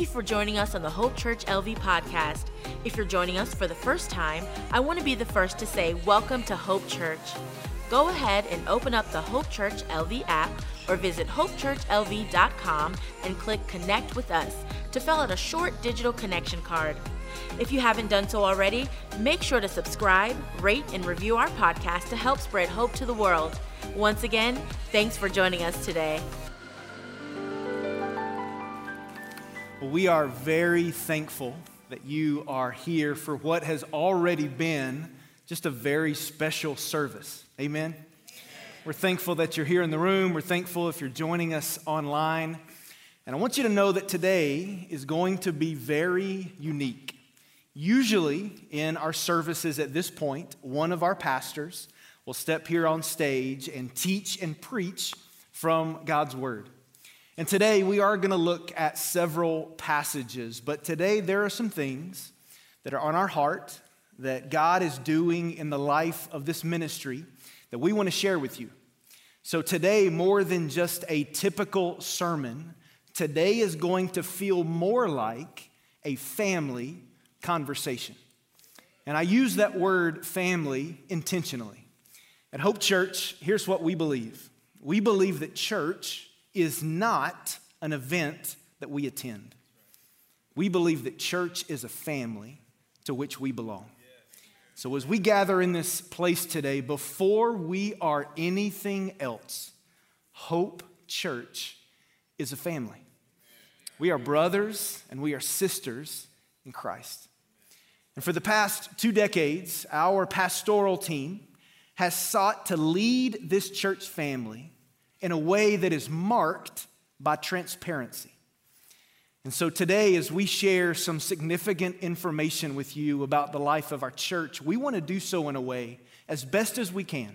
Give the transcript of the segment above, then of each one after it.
Thank you for joining us on the Hope Church LV podcast. If you're joining us for the first time, I want to be the first to say welcome to Hope Church. Go ahead and open up the Hope Church LV app or visit hopechurchlv.com and click Connect with Us to fill out a short digital connection card. If you haven't done so already, make sure to subscribe, rate, and review our podcast to help spread hope to the world. Once again, thanks for joining us today. Well, we are very thankful that you are here for what has already been just a very special service. Amen. We're thankful that you're here in the room. We're thankful if you're joining us online. And I want you to know that today is going to be very unique. Usually, in our services at this point, one of our pastors will step here on stage and teach and preach from God's Word. And today we are going to look at several passages, but today there are some things that are on our heart that God is doing in the life of this ministry that we want to share with you. So, today, more than just a typical sermon, today is going to feel more like a family conversation. And I use that word family intentionally. At Hope Church, here's what we believe we believe that church is not an event that we attend. We believe that church is a family to which we belong. So, as we gather in this place today, before we are anything else, Hope Church is a family. We are brothers and we are sisters in Christ. And for the past two decades, our pastoral team has sought to lead this church family in a way that is marked by transparency. And so today, as we share some significant information with you about the life of our church, we want to do so in a way, as best as we can,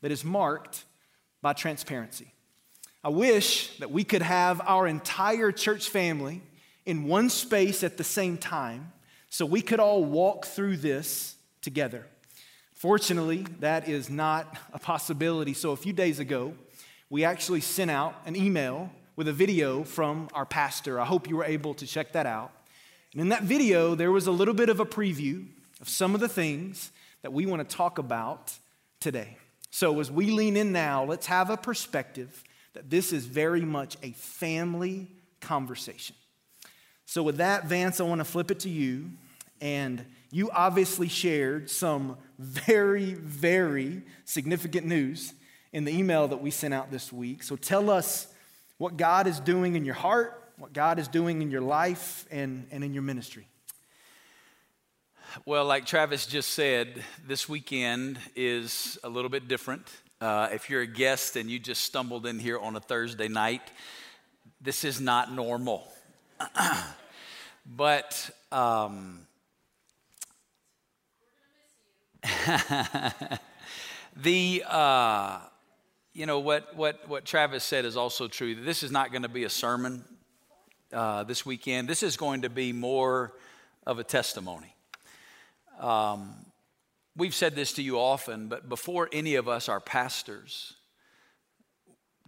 that is marked by transparency. I wish that we could have our entire church family in one space at the same time so we could all walk through this together. Fortunately, that is not a possibility. So a few days ago, we actually sent out an email with a video from our pastor. I hope you were able to check that out. And in that video, there was a little bit of a preview of some of the things that we want to talk about today. So, as we lean in now, let's have a perspective that this is very much a family conversation. So, with that, Vance, I want to flip it to you. And you obviously shared some very, very significant news in the email that we sent out this week. So, tell us what God is doing in your heart, what God is doing in your life, and, and in your ministry. Well, like Travis just said, this weekend is a little bit different. Uh, if you're a guest and you just stumbled in here on a Thursday night, this is not normal. but um, the uh, you know, what, what, what Travis said is also true. This is not going to be a sermon uh, this weekend. This is going to be more of a testimony. Um, we've said this to you often, but before any of us are pastors,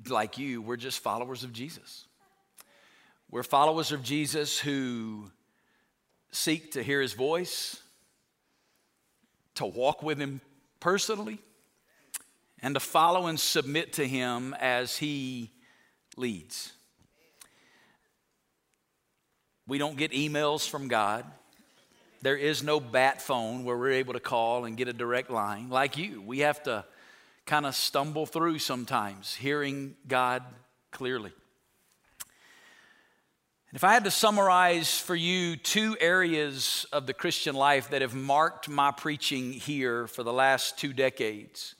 like you, we're just followers of Jesus. We're followers of Jesus who seek to hear his voice, to walk with him personally, and to follow and submit to him as he leads. We don't get emails from God. There is no bat phone where we're able to call and get a direct line. Like you, we have to kind of stumble through sometimes, hearing God clearly. And if I had to summarize for you two areas of the Christian life that have marked my preaching here for the last two decades,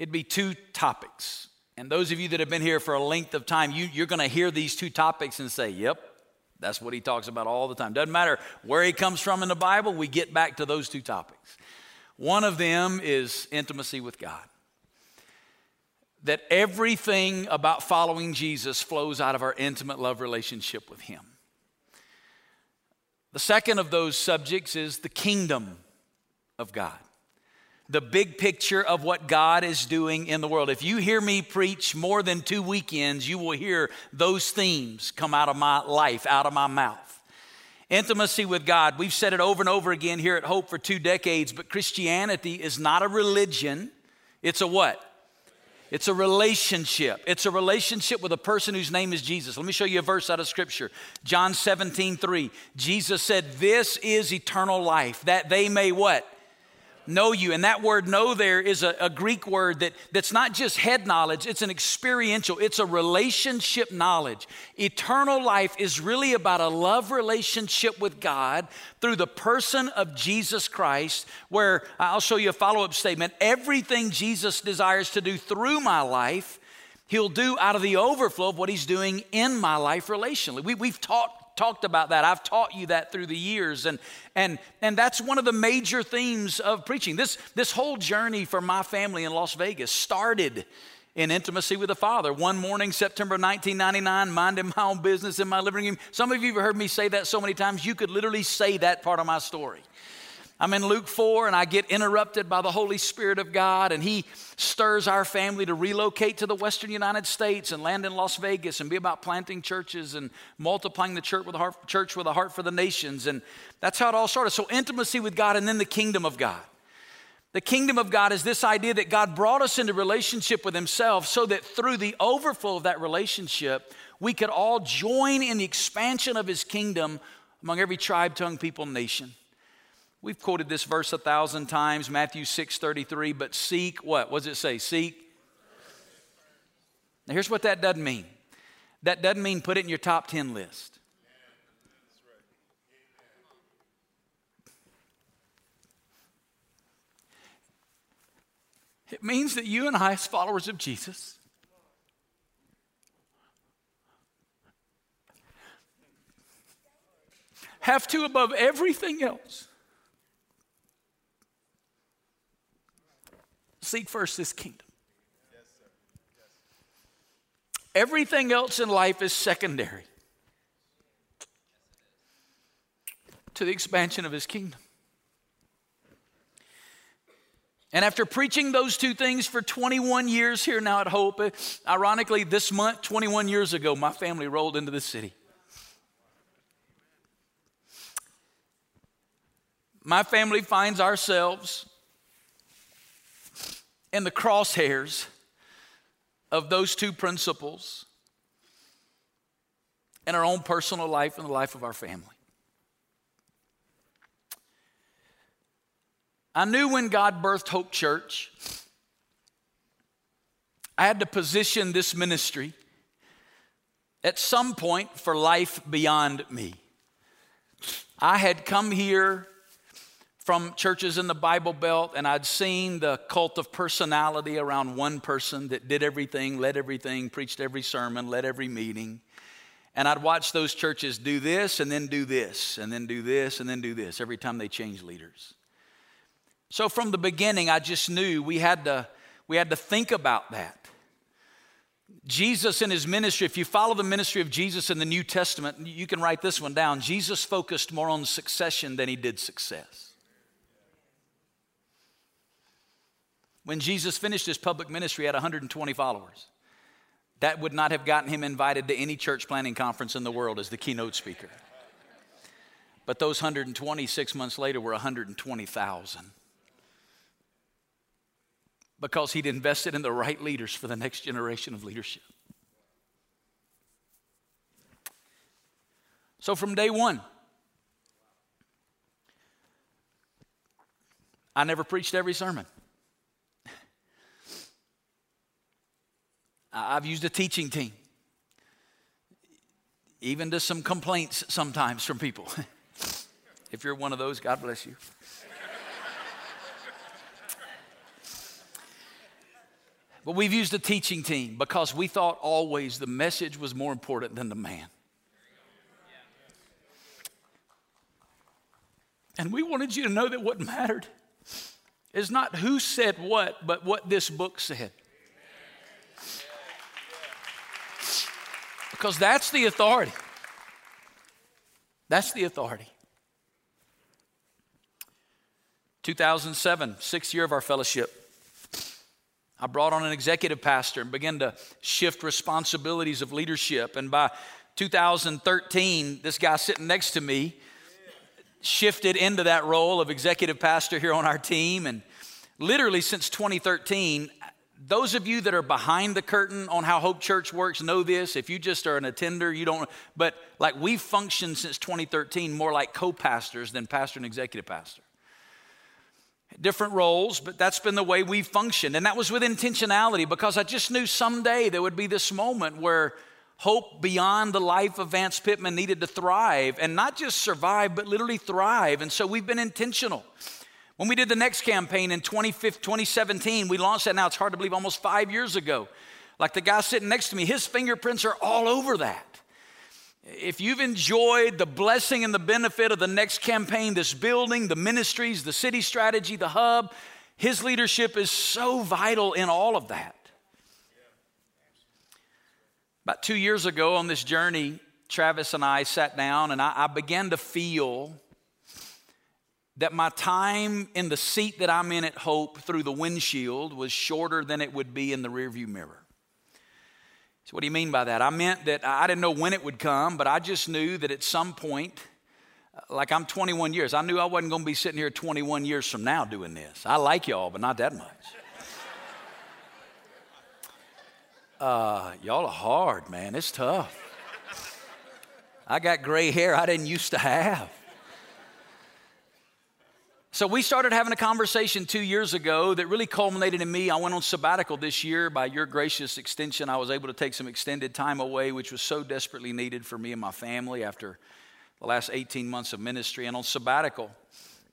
it'd be two topics. And those of you that have been here for a length of time, you, you're going to hear these two topics and say, yep, that's what he talks about all the time. Doesn't matter where he comes from in the Bible, we get back to those two topics. One of them is intimacy with God. That everything about following Jesus flows out of our intimate love relationship with him. The second of those subjects is the kingdom of God. The big picture of what God is doing in the world. If you hear me preach more than two weekends, you will hear those themes come out of my life, out of my mouth. Intimacy with God. We've said it over and over again here at Hope for two decades, but Christianity is not a religion. It's a what? It's a relationship. It's a relationship with a person whose name is Jesus. Let me show you a verse out of Scripture. John 17, 3. Jesus said, This is eternal life, that they may what? Know you. And that word know there is a, a, Greek word that, that's not just head knowledge, it's an experiential, it's a relationship knowledge. Eternal life is really about a love relationship with God through the person of Jesus Christ, where I'll show you a follow up statement. Everything Jesus desires to do through my life, He'll do out of the overflow of what He's doing in my life relationally. We, we've taught talked about that. I've taught you that through the years. And, and, and that's one of the major themes of preaching. This, this whole journey for my family in Las Vegas started in intimacy with the Father. One morning, September 1999, minding my own business in my living room. Some of you have heard me say that so many times, you could literally say that part of my story. I'm in Luke 4 and I get interrupted by the Holy Spirit of God, and He stirs our family to relocate to the Western United States and land in Las Vegas and be about planting churches and multiplying the church with a heart, church with a heart for the nations. And that's how it all started. So, intimacy with God and then the kingdom of God. The kingdom of God is this idea that God brought us into relationship with Himself so that through the overflow of that relationship, we could all join in the expansion of His kingdom among every tribe, tongue, people, nation. We've quoted this verse a thousand times, Matthew 6 33, but seek what? What does it say? Seek. Now, here's what that doesn't mean that doesn't mean put it in your top 10 list. It means that you and I, as followers of Jesus, have to, above everything else, Seek first this kingdom. Everything else in life is secondary to the expansion of his kingdom. And after preaching those two things for 21 years here now at Hope, eh, ironically, this month, 21 years ago, my family rolled into the city. My family finds ourselves in the crosshairs of those two principles in our own personal life and the life of our family. I knew when God birthed Hope Church, I had to position this ministry at some point for life beyond me. I had come here from churches in the Bible Belt, and I'd seen the cult of personality around one person that did everything, led everything, preached every sermon, led every meeting. And I'd watch those churches do this and then do this and then do this and then do this every time they change leaders. So from the beginning, I just knew we had to, we had to think about that. Jesus in his ministry, if you follow the ministry of Jesus in the New Testament, you can write this one down. Jesus focused more on succession than he did success. When Jesus finished his public ministry, he had 120 followers. That would not have gotten him invited to any church planning conference in the world as the keynote speaker. But those 120, six months later, were 120,000 because he'd invested in the right leaders for the next generation of leadership. So from day one, I never preached every sermon. I've used a teaching team, even to some complaints sometimes from people. if you're one of those, God bless you. but we've used a teaching team because we thought always the message was more important than the man. And we wanted you to know that what mattered is not who said what, but what this book said. Because that's the authority. That's the authority. 2007, sixth year of our fellowship. I brought on an executive pastor and began to shift responsibilities of leadership. And by 2013, this guy sitting next to me shifted into that role of executive pastor here on our team. And literally since 2013, those of you that are behind the curtain on how Hope Church works know this. If you just are an attender, you don't, but like we've functioned since 2013 more like co pastors than pastor and executive pastor. Different roles, but that's been the way we've functioned. And that was with intentionality because I just knew someday there would be this moment where hope beyond the life of Vance Pitman needed to thrive and not just survive, but literally thrive. And so we've been intentional. When we did the next campaign in 2017, we launched that now, it's hard to believe, almost five years ago. Like the guy sitting next to me, his fingerprints are all over that. If you've enjoyed the blessing and the benefit of the next campaign, this building, the ministries, the city strategy, the hub, his leadership is so vital in all of that. About two years ago on this journey, Travis and I sat down and I, I began to feel that my time in the seat that I'm in at Hope through the windshield was shorter than it would be in the rearview mirror. So, what do you mean by that? I meant that I didn't know when it would come, but I just knew that at some point, like I'm 21 years, I knew I wasn't going to be sitting here 21 years from now doing this. I like y'all, but not that much. Uh, y'all are hard, man. It's tough. I got gray hair I didn't used to have. So we started having a conversation two years ago that really culminated in me. I went on sabbatical this year. By your gracious extension, I was able to take some extended time away, which was so desperately needed for me and my family after the last 18 months of ministry. And on sabbatical,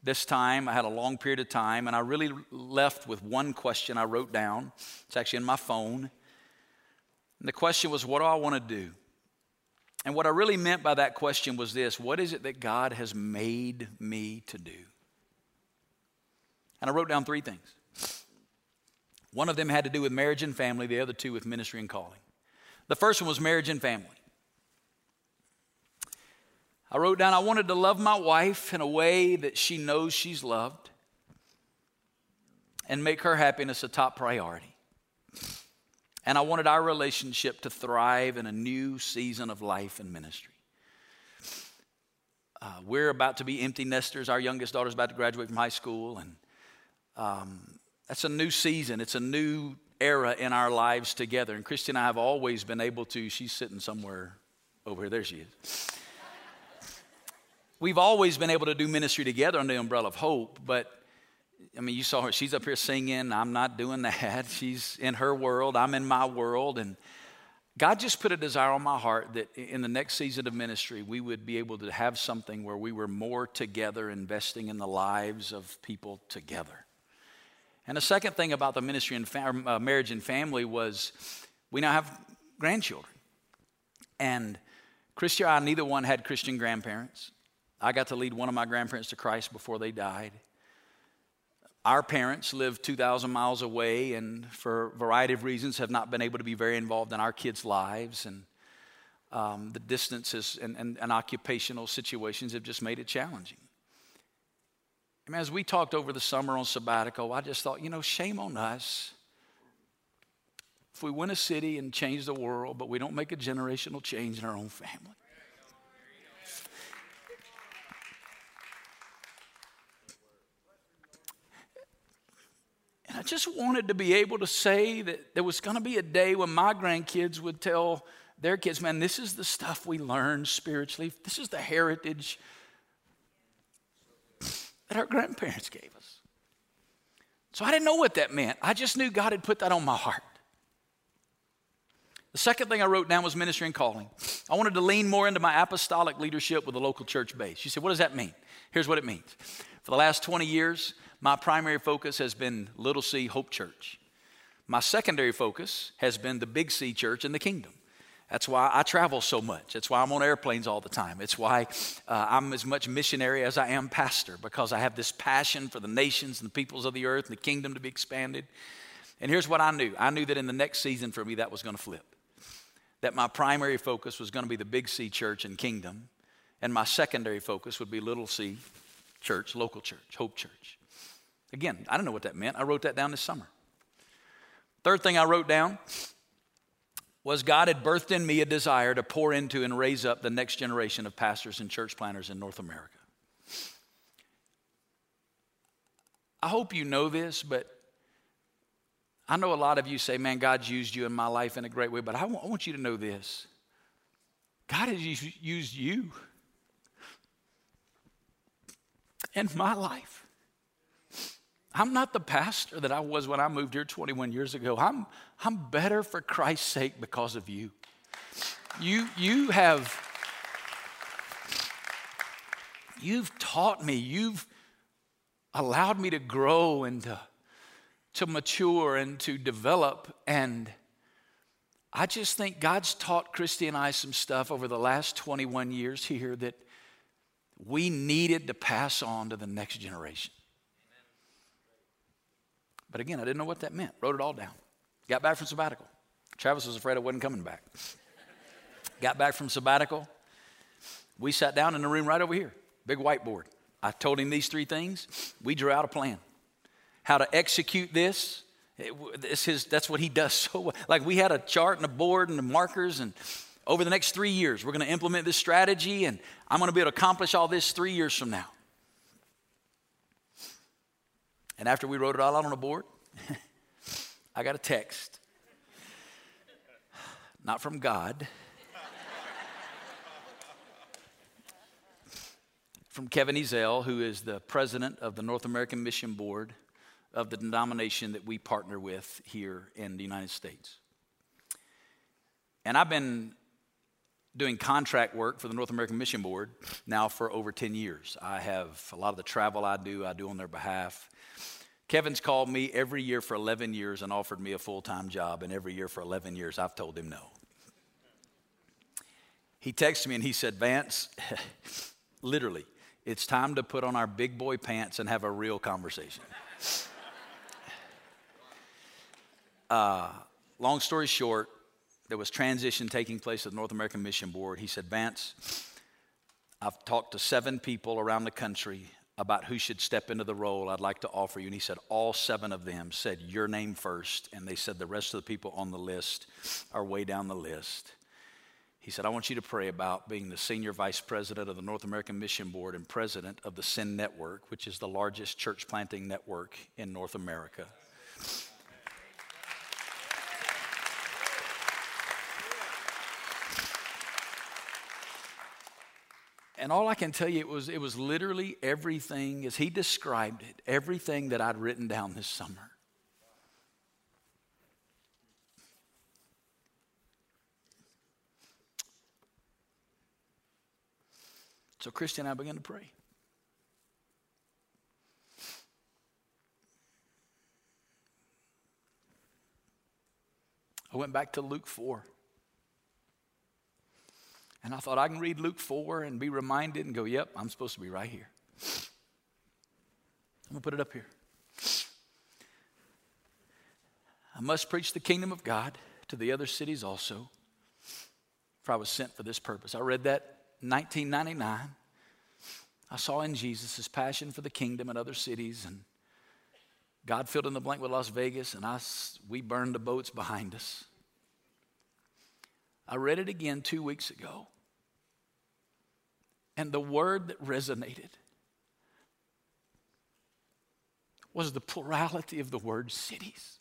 this time I had a long period of time, and I really left with one question I wrote down. It's actually in my phone. And the question was, What do I want to do? And what I really meant by that question was this What is it that God has made me to do? And I wrote down three things. One of them had to do with marriage and family, the other two with ministry and calling. The first one was marriage and family. I wrote down I wanted to love my wife in a way that she knows she's loved and make her happiness a top priority. And I wanted our relationship to thrive in a new season of life and ministry. Uh, we're about to be empty nesters. Our youngest daughter's about to graduate from high school, and um, that's a new season. It's a new era in our lives together. And Christy and I have always been able to, she's sitting somewhere over here. There she is. We've always been able to do ministry together under the umbrella of hope, but I mean, you saw her, she's up here singing. I'm not doing that. She's in her world, I'm in my world. And God just put a desire on my heart that in the next season of ministry, we would be able to have something where we were more together, investing in the lives of people together. And the second thing about the ministry and fam- uh, marriage and family was we now have grandchildren. And Christy and I, neither one had Christian grandparents. I got to lead one of my grandparents to Christ before they died. Our parents live 2,000 miles away and, for a variety of reasons, have not been able to be very involved in our kids' lives. And um, the distances and, and, and occupational situations have just made it challenging. And as we talked over the summer on sabbatical, I just thought, you know, shame on us. If we win a city and change the world, but we don't make a generational change in our own family. And I just wanted to be able to say that there was going to be a day when my grandkids would tell their kids, man, this is the stuff we learned spiritually. This is the heritage that our grandparents gave us. So I didn't know what that meant. I just knew God had put that on my heart. The second thing I wrote down was ministry and calling. I wanted to lean more into my apostolic leadership with a local church base. You said, What does that mean? Here's what it means. For the last 20 years, my primary focus has been Little C Hope Church. My secondary focus has been the Big C Church in the kingdom. That's why I travel so much. That's why I'm on airplanes all the time. It's why uh, I'm as much missionary as I am pastor, because I have this passion for the nations and the peoples of the earth and the kingdom to be expanded. And here's what I knew I knew that in the next season for me, that was going to flip. That my primary focus was going to be the Big C church and kingdom, and my secondary focus would be Little C church, local church, Hope Church. Again, I don't know what that meant. I wrote that down this summer. Third thing I wrote down was God had birthed in me a desire to pour into and raise up the next generation of pastors and church planters in North America. I hope you know this, but I know a lot of you say, man, God's used you in my life in a great way, but I want you to know this God has used you in my life. I'm not the pastor that I was when I moved here 21 years ago. I'm, I'm better for Christ's sake because of you. You, you have, you've taught me, you've allowed me to grow and to, to mature and to develop. And I just think God's taught Christy and I some stuff over the last 21 years here that we needed to pass on to the next generation. But again, I didn't know what that meant. Wrote it all down. Got back from sabbatical. Travis was afraid I wasn't coming back. Got back from sabbatical. We sat down in the room right over here, big whiteboard. I told him these three things. We drew out a plan. How to execute this. this his, that's what he does so well. Like we had a chart and a board and the markers, and over the next three years, we're going to implement this strategy, and I'm going to be able to accomplish all this three years from now. And after we wrote it all out on a board, I got a text. Not from God. from Kevin Ezell, who is the president of the North American Mission Board of the denomination that we partner with here in the United States. And I've been doing contract work for the North American Mission Board now for over 10 years. I have a lot of the travel I do, I do on their behalf. Kevin's called me every year for 11 years and offered me a full time job, and every year for 11 years I've told him no. He texted me and he said, Vance, literally, it's time to put on our big boy pants and have a real conversation. uh, long story short, there was transition taking place at the North American Mission Board. He said, Vance, I've talked to seven people around the country about who should step into the role I'd like to offer you. And he said, All seven of them said your name first. And they said the rest of the people on the list are way down the list. He said, I want you to pray about being the senior vice president of the North American Mission Board and president of the Send Network, which is the largest church planting network in North America. And all I can tell you, it was, it was literally everything, as he described it, everything that I'd written down this summer. So Christian and I began to pray. I went back to Luke 4. And I thought I can read Luke 4 and be reminded and go, yep, I'm supposed to be right here. I'm going to put it up here. I must preach the kingdom of God to the other cities also, for I was sent for this purpose. I read that 1999. I saw in Jesus his passion for the kingdom in other cities, and God filled in the blank with Las Vegas, and I, we burned the boats behind us. I read it again two weeks ago. And the word that resonated was the plurality of the word cities.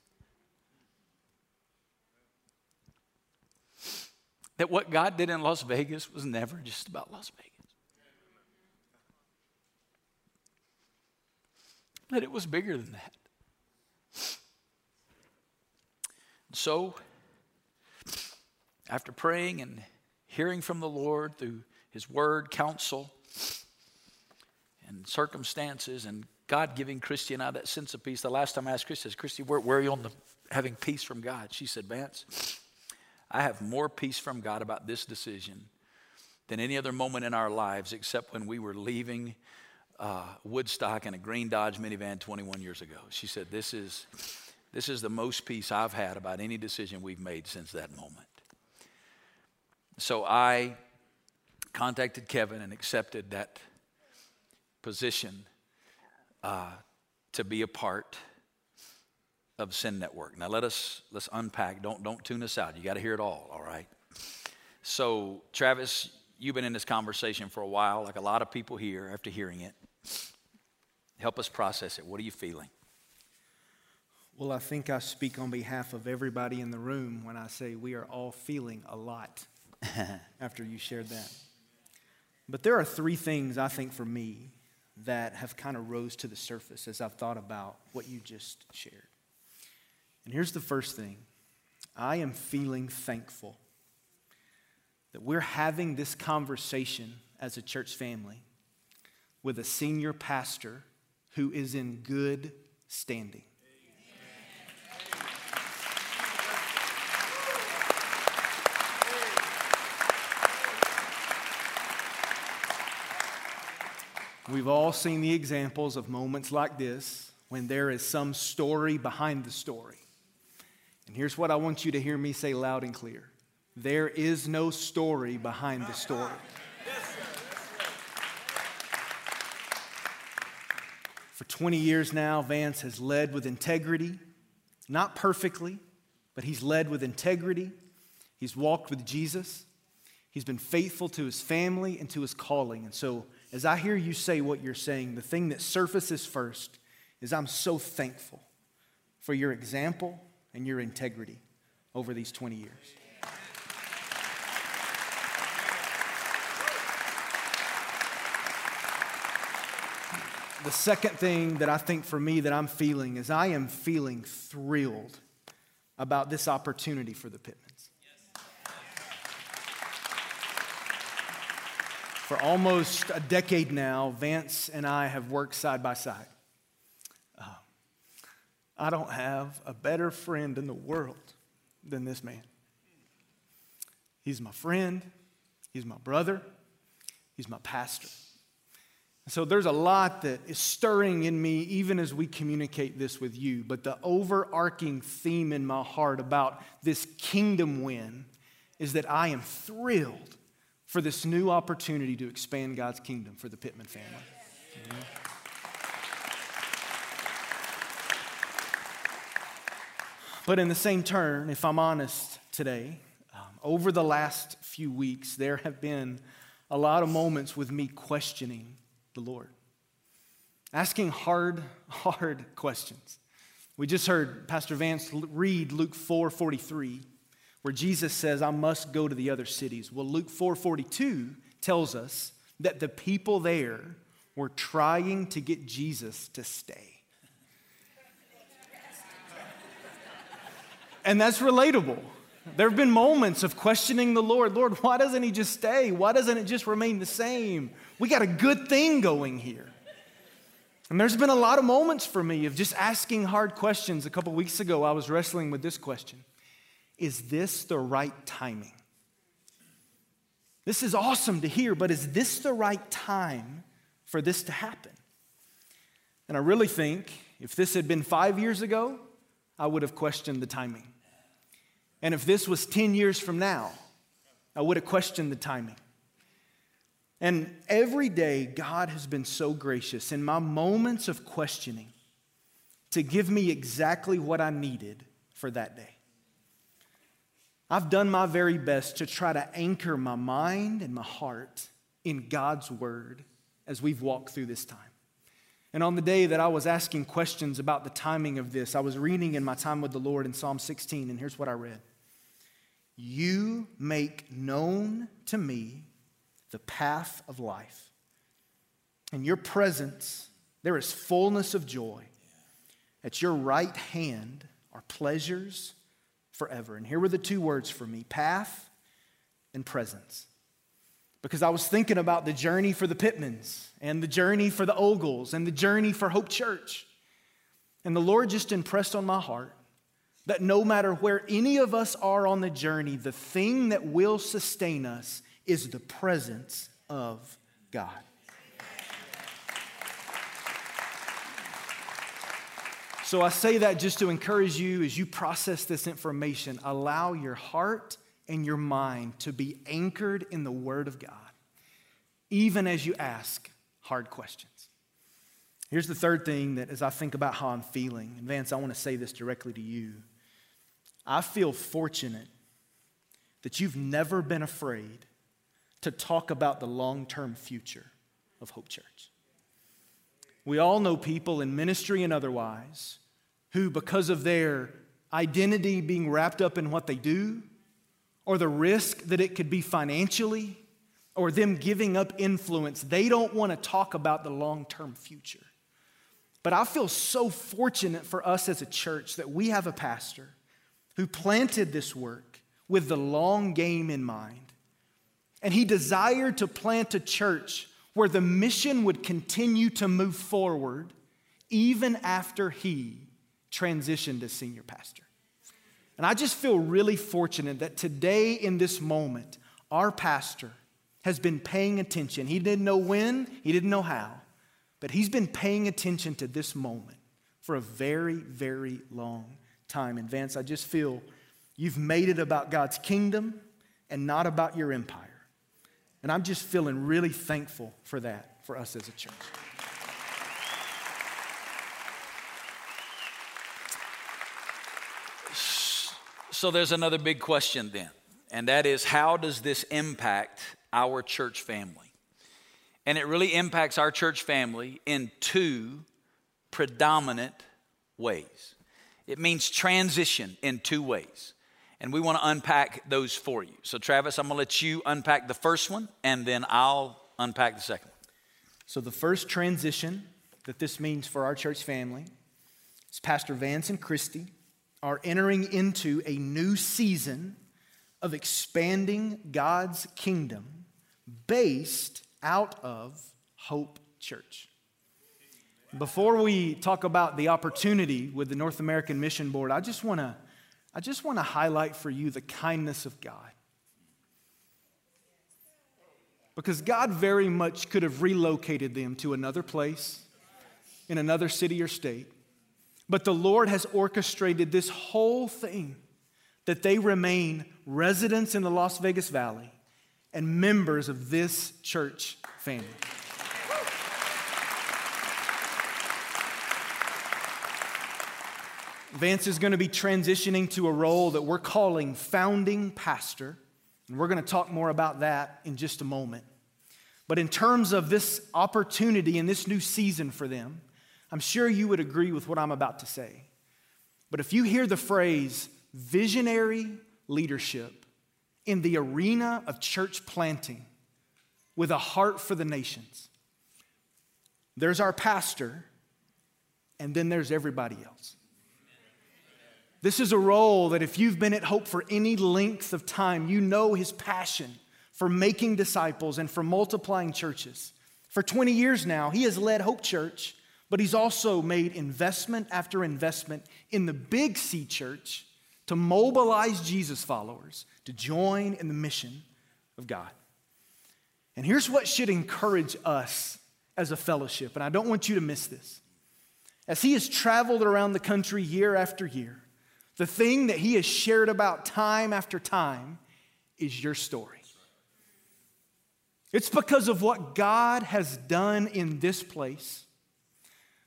That what God did in Las Vegas was never just about Las Vegas. That it was bigger than that. So, after praying and hearing from the Lord through his word, counsel, and circumstances, and God giving Christy and I that sense of peace. The last time I asked Christy, I said, Christy, where, where are you on the having peace from God? She said, Vance, I have more peace from God about this decision than any other moment in our lives except when we were leaving uh, Woodstock in a green Dodge minivan 21 years ago. She said, this is, this is the most peace I've had about any decision we've made since that moment. So I contacted Kevin and accepted that position uh, to be a part of Send Network. Now let us let's unpack. Don't don't tune us out. You got to hear it all. All right. So Travis, you've been in this conversation for a while, like a lot of people here after hearing it. Help us process it. What are you feeling? Well, I think I speak on behalf of everybody in the room when I say we are all feeling a lot after you shared that. But there are three things I think for me that have kind of rose to the surface as I've thought about what you just shared. And here's the first thing I am feeling thankful that we're having this conversation as a church family with a senior pastor who is in good standing. We've all seen the examples of moments like this when there is some story behind the story. And here's what I want you to hear me say loud and clear there is no story behind the story. For 20 years now, Vance has led with integrity, not perfectly, but he's led with integrity. He's walked with Jesus. He's been faithful to his family and to his calling. And so, as I hear you say what you're saying, the thing that surfaces first is I'm so thankful for your example and your integrity over these 20 years. The second thing that I think for me that I'm feeling is I am feeling thrilled about this opportunity for the Pitmans. For almost a decade now, Vance and I have worked side by side. Uh, I don't have a better friend in the world than this man. He's my friend, he's my brother, he's my pastor. So there's a lot that is stirring in me even as we communicate this with you. But the overarching theme in my heart about this kingdom win is that I am thrilled for this new opportunity to expand God's kingdom for the Pitman family. But in the same turn, if I'm honest today, um, over the last few weeks, there have been a lot of moments with me questioning the Lord, asking hard, hard questions. We just heard Pastor Vance read Luke 4 43 where Jesus says, I must go to the other cities. Well, Luke 4:42 tells us that the people there were trying to get Jesus to stay. And that's relatable. There have been moments of questioning the Lord. Lord, why doesn't he just stay? Why doesn't it just remain the same? We got a good thing going here. And there's been a lot of moments for me of just asking hard questions. A couple weeks ago, I was wrestling with this question is this the right timing? This is awesome to hear, but is this the right time for this to happen? And I really think if this had been five years ago, I would have questioned the timing. And if this was 10 years from now, I would have questioned the timing. And every day, God has been so gracious in my moments of questioning to give me exactly what I needed for that day. I've done my very best to try to anchor my mind and my heart in God's word as we've walked through this time. And on the day that I was asking questions about the timing of this, I was reading in my time with the Lord in Psalm 16, and here's what I read You make known to me the path of life. In your presence, there is fullness of joy. At your right hand are pleasures forever. And here were the two words for me path and presence. Because I was thinking about the journey for the Pitmans and the journey for the Ogles and the journey for Hope Church. And the Lord just impressed on my heart that no matter where any of us are on the journey, the thing that will sustain us is the presence of God. So I say that just to encourage you as you process this information, allow your heart and your mind to be anchored in the Word of God, even as you ask hard questions. Here's the third thing that as I think about how I'm feeling, and Vance, I want to say this directly to you. I feel fortunate that you've never been afraid to talk about the long term future of Hope Church. We all know people in ministry and otherwise who, because of their identity being wrapped up in what they do, or the risk that it could be financially, or them giving up influence, they don't want to talk about the long term future. But I feel so fortunate for us as a church that we have a pastor who planted this work with the long game in mind. And he desired to plant a church where the mission would continue to move forward even after he transitioned as senior pastor. And I just feel really fortunate that today, in this moment, our pastor has been paying attention. He didn't know when, he didn't know how, but he's been paying attention to this moment for a very, very long time. And Vance, I just feel you've made it about God's kingdom and not about your empire. And I'm just feeling really thankful for that for us as a church. So there's another big question then, and that is how does this impact our church family? And it really impacts our church family in two predominant ways. It means transition in two ways. And we want to unpack those for you. So, Travis, I'm going to let you unpack the first one, and then I'll unpack the second one. So, the first transition that this means for our church family is Pastor Vance and Christy are entering into a new season of expanding God's kingdom based out of Hope Church. Before we talk about the opportunity with the North American Mission Board, I just want to I just want to highlight for you the kindness of God. Because God very much could have relocated them to another place, in another city or state. But the Lord has orchestrated this whole thing that they remain residents in the Las Vegas Valley and members of this church family. Vance is going to be transitioning to a role that we're calling founding pastor. And we're going to talk more about that in just a moment. But in terms of this opportunity and this new season for them, I'm sure you would agree with what I'm about to say. But if you hear the phrase visionary leadership in the arena of church planting with a heart for the nations, there's our pastor, and then there's everybody else. This is a role that if you've been at Hope for any length of time, you know his passion for making disciples and for multiplying churches. For 20 years now, he has led Hope Church but he's also made investment after investment in the Big C church to mobilize Jesus followers to join in the mission of God. And here's what should encourage us as a fellowship, and I don't want you to miss this. As he has traveled around the country year after year, the thing that he has shared about time after time is your story. It's because of what God has done in this place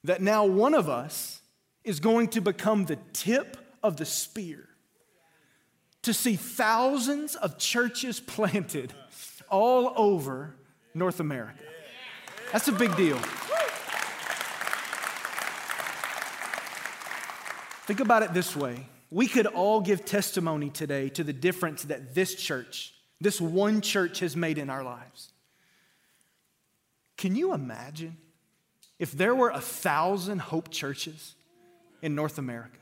that now one of us is going to become the tip of the spear to see thousands of churches planted all over North America. That's a big deal. Think about it this way we could all give testimony today to the difference that this church, this one church, has made in our lives. Can you imagine? if there were a thousand hope churches in North America.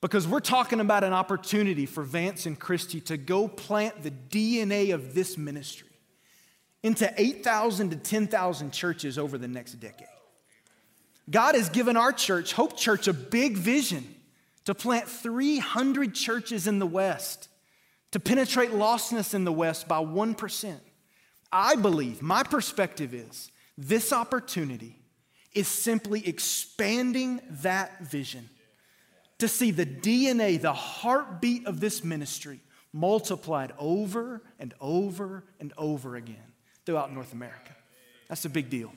Because we're talking about an opportunity for Vance and Christy to go plant the DNA of this ministry into 8,000 to 10,000 churches over the next decade. God has given our church, Hope Church, a big vision to plant 300 churches in the West, to penetrate lostness in the West by 1%. I believe, my perspective is, this opportunity is simply expanding that vision to see the DNA, the heartbeat of this ministry multiplied over and over and over again throughout North America. That's a big deal.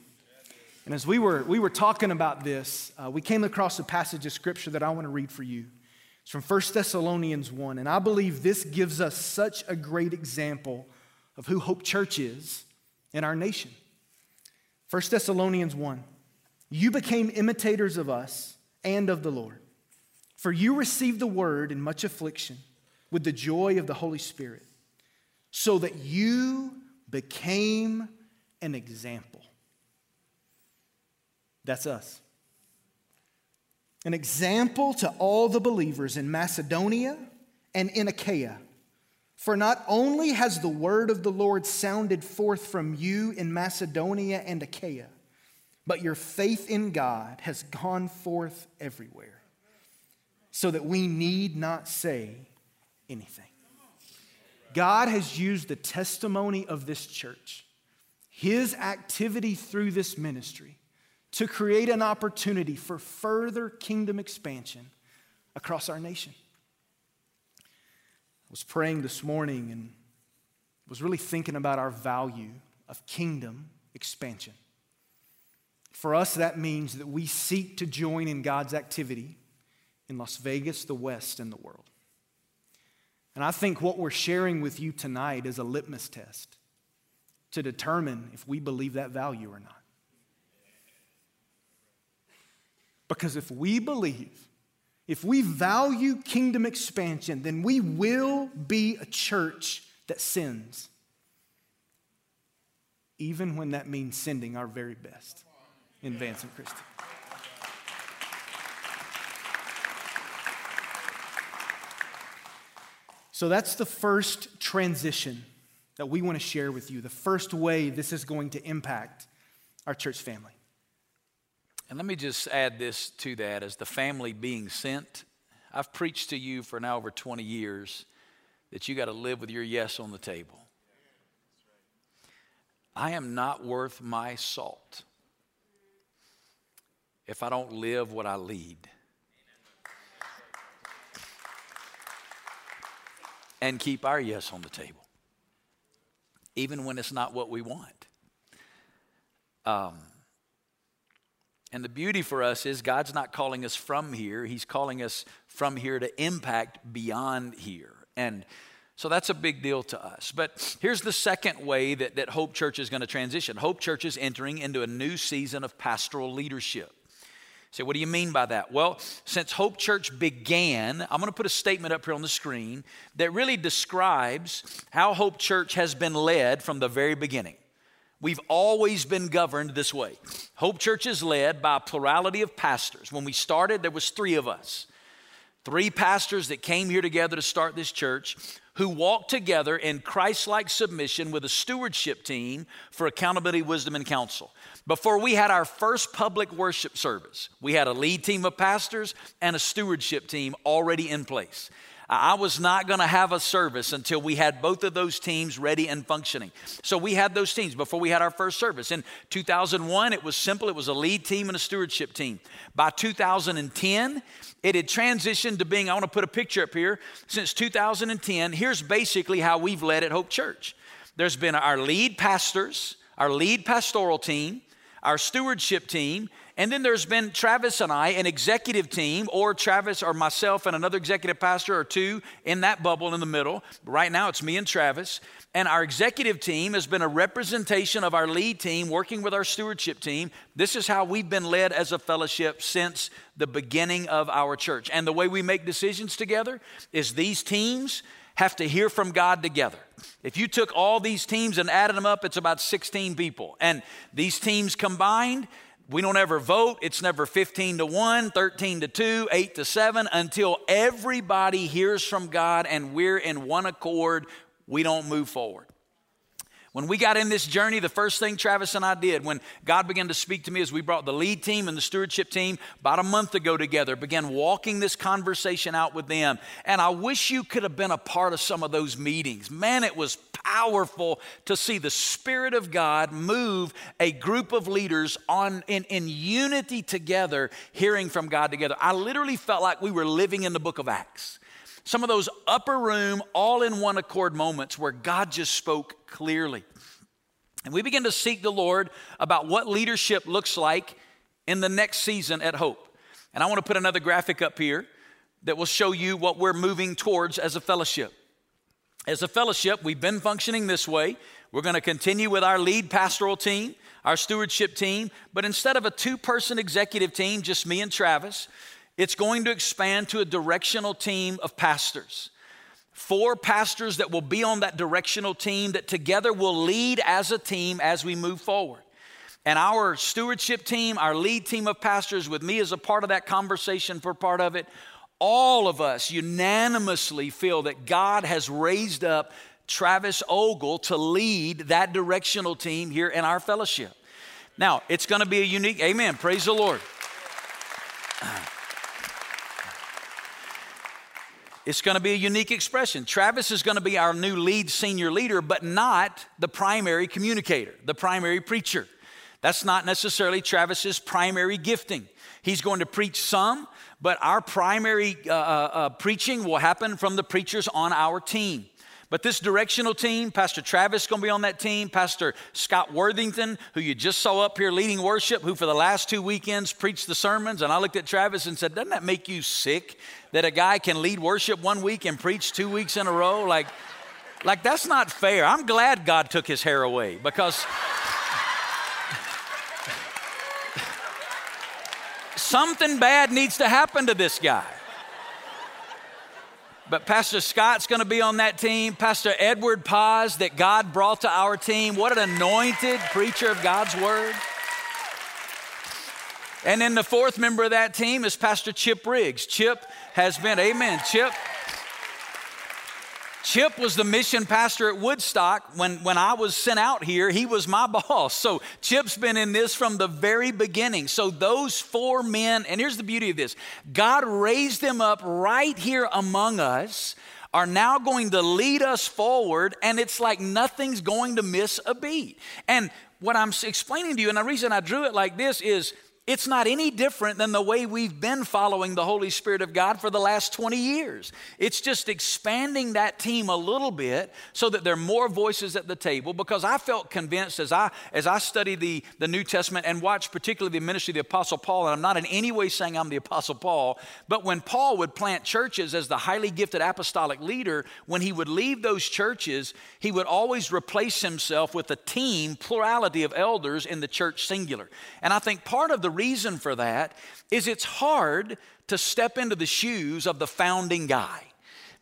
And as we were, we were talking about this, uh, we came across a passage of scripture that I want to read for you. It's from 1 Thessalonians 1. And I believe this gives us such a great example of who Hope Church is in our nation. 1 Thessalonians 1. You became imitators of us and of the Lord, for you received the word in much affliction with the joy of the Holy Spirit, so that you became an example. That's us. An example to all the believers in Macedonia and in Achaia. For not only has the word of the Lord sounded forth from you in Macedonia and Achaia, but your faith in God has gone forth everywhere, so that we need not say anything. God has used the testimony of this church, his activity through this ministry, to create an opportunity for further kingdom expansion across our nation. I was praying this morning and was really thinking about our value of kingdom expansion. For us, that means that we seek to join in God's activity in Las Vegas, the West, and the world. And I think what we're sharing with you tonight is a litmus test to determine if we believe that value or not. Because if we believe if we value kingdom expansion, then we will be a church that sins, even when that means sending our very best in Vance and Christy. So that's the first transition that we want to share with you, the first way this is going to impact our church family. And let me just add this to that as the family being sent. I've preached to you for now over 20 years that you got to live with your yes on the table. I am not worth my salt if I don't live what I lead. And keep our yes on the table, even when it's not what we want. Um, and the beauty for us is God's not calling us from here, He's calling us from here to impact beyond here. And so that's a big deal to us. But here's the second way that, that Hope Church is going to transition Hope Church is entering into a new season of pastoral leadership. Say, so what do you mean by that? Well, since Hope Church began, I'm going to put a statement up here on the screen that really describes how Hope Church has been led from the very beginning. We've always been governed this way. Hope Church is led by a plurality of pastors. When we started, there was three of us. Three pastors that came here together to start this church who walked together in Christ like submission with a stewardship team for accountability, wisdom, and counsel. Before we had our first public worship service, we had a lead team of pastors and a stewardship team already in place. I was not going to have a service until we had both of those teams ready and functioning. So we had those teams before we had our first service. In 2001, it was simple it was a lead team and a stewardship team. By 2010, it had transitioned to being, I want to put a picture up here. Since 2010, here's basically how we've led at Hope Church there's been our lead pastors, our lead pastoral team, our stewardship team, and then there's been Travis and I, an executive team, or Travis or myself and another executive pastor or two in that bubble in the middle. Right now it's me and Travis. And our executive team has been a representation of our lead team working with our stewardship team. This is how we've been led as a fellowship since the beginning of our church. And the way we make decisions together is these teams have to hear from God together. If you took all these teams and added them up, it's about 16 people. And these teams combined, we don't ever vote. It's never 15 to 1, 13 to 2, 8 to 7 until everybody hears from God and we're in one accord. We don't move forward. When we got in this journey, the first thing Travis and I did when God began to speak to me is we brought the lead team and the stewardship team about a month ago together, began walking this conversation out with them. And I wish you could have been a part of some of those meetings. Man, it was powerful to see the Spirit of God move a group of leaders on in, in unity together, hearing from God together. I literally felt like we were living in the book of Acts some of those upper room, all in one accord moments where God just spoke clearly. And we begin to seek the Lord about what leadership looks like in the next season at Hope. And I want to put another graphic up here that will show you what we're moving towards as a fellowship. As a fellowship, we've been functioning this way. We're going to continue with our lead pastoral team, our stewardship team, but instead of a two person executive team, just me and Travis, it's going to expand to a directional team of pastors four pastors that will be on that directional team that together will lead as a team as we move forward. And our stewardship team, our lead team of pastors, with me as a part of that conversation for part of it, all of us unanimously feel that God has raised up Travis Ogle to lead that directional team here in our fellowship. Now, it's going to be a unique, amen, praise the Lord. It's going to be a unique expression. Travis is going to be our new lead senior leader, but not the primary communicator, the primary preacher. That's not necessarily Travis's primary gifting. He's going to preach some, but our primary uh, uh, uh preaching will happen from the preachers on our team. But this directional team, Pastor Travis is going to be on that team, Pastor Scott Worthington, who you just saw up here leading worship, who for the last two weekends preached the sermons. And I looked at Travis and said, Doesn't that make you sick that a guy can lead worship one week and preach two weeks in a row? Like, like that's not fair. I'm glad God took his hair away because something bad needs to happen to this guy. But Pastor Scott's going to be on that team. Pastor Edward Paz, that God brought to our team. What an anointed preacher of God's word. And then the fourth member of that team is Pastor Chip Riggs. Chip has been, amen, Chip Chip was the mission pastor at Woodstock. When, when I was sent out here, he was my boss. So Chip's been in this from the very beginning. So those four men, and here's the beauty of this God raised them up right here among us, are now going to lead us forward, and it's like nothing's going to miss a beat. And what I'm explaining to you, and the reason I drew it like this is it's not any different than the way we've been following the Holy Spirit of God for the last 20 years. It's just expanding that team a little bit so that there are more voices at the table because I felt convinced as I as I studied the, the New Testament and watched particularly the ministry of the Apostle Paul, and I'm not in any way saying I'm the Apostle Paul, but when Paul would plant churches as the highly gifted apostolic leader, when he would leave those churches, he would always replace himself with a team, plurality of elders in the church singular. And I think part of the reason for that is it's hard to step into the shoes of the founding guy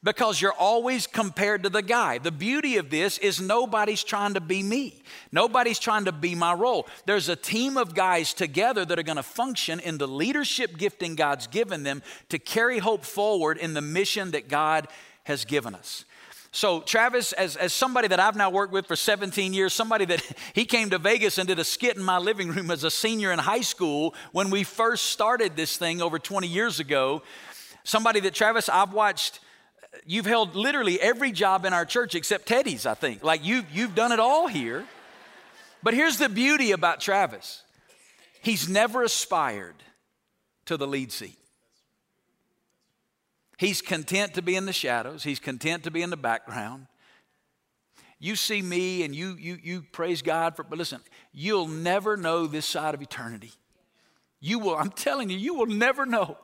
because you're always compared to the guy. The beauty of this is nobody's trying to be me. Nobody's trying to be my role. There's a team of guys together that are going to function in the leadership gifting God's given them to carry hope forward in the mission that God has given us. So, Travis, as, as somebody that I've now worked with for 17 years, somebody that he came to Vegas and did a skit in my living room as a senior in high school when we first started this thing over 20 years ago. Somebody that, Travis, I've watched, uh, you've held literally every job in our church except Teddy's, I think. Like you've, you've done it all here. But here's the beauty about Travis he's never aspired to the lead seat. He's content to be in the shadows, he's content to be in the background. You see me and you, you, you praise God for, but listen, you'll never know this side of eternity. You will, I'm telling you, you will never know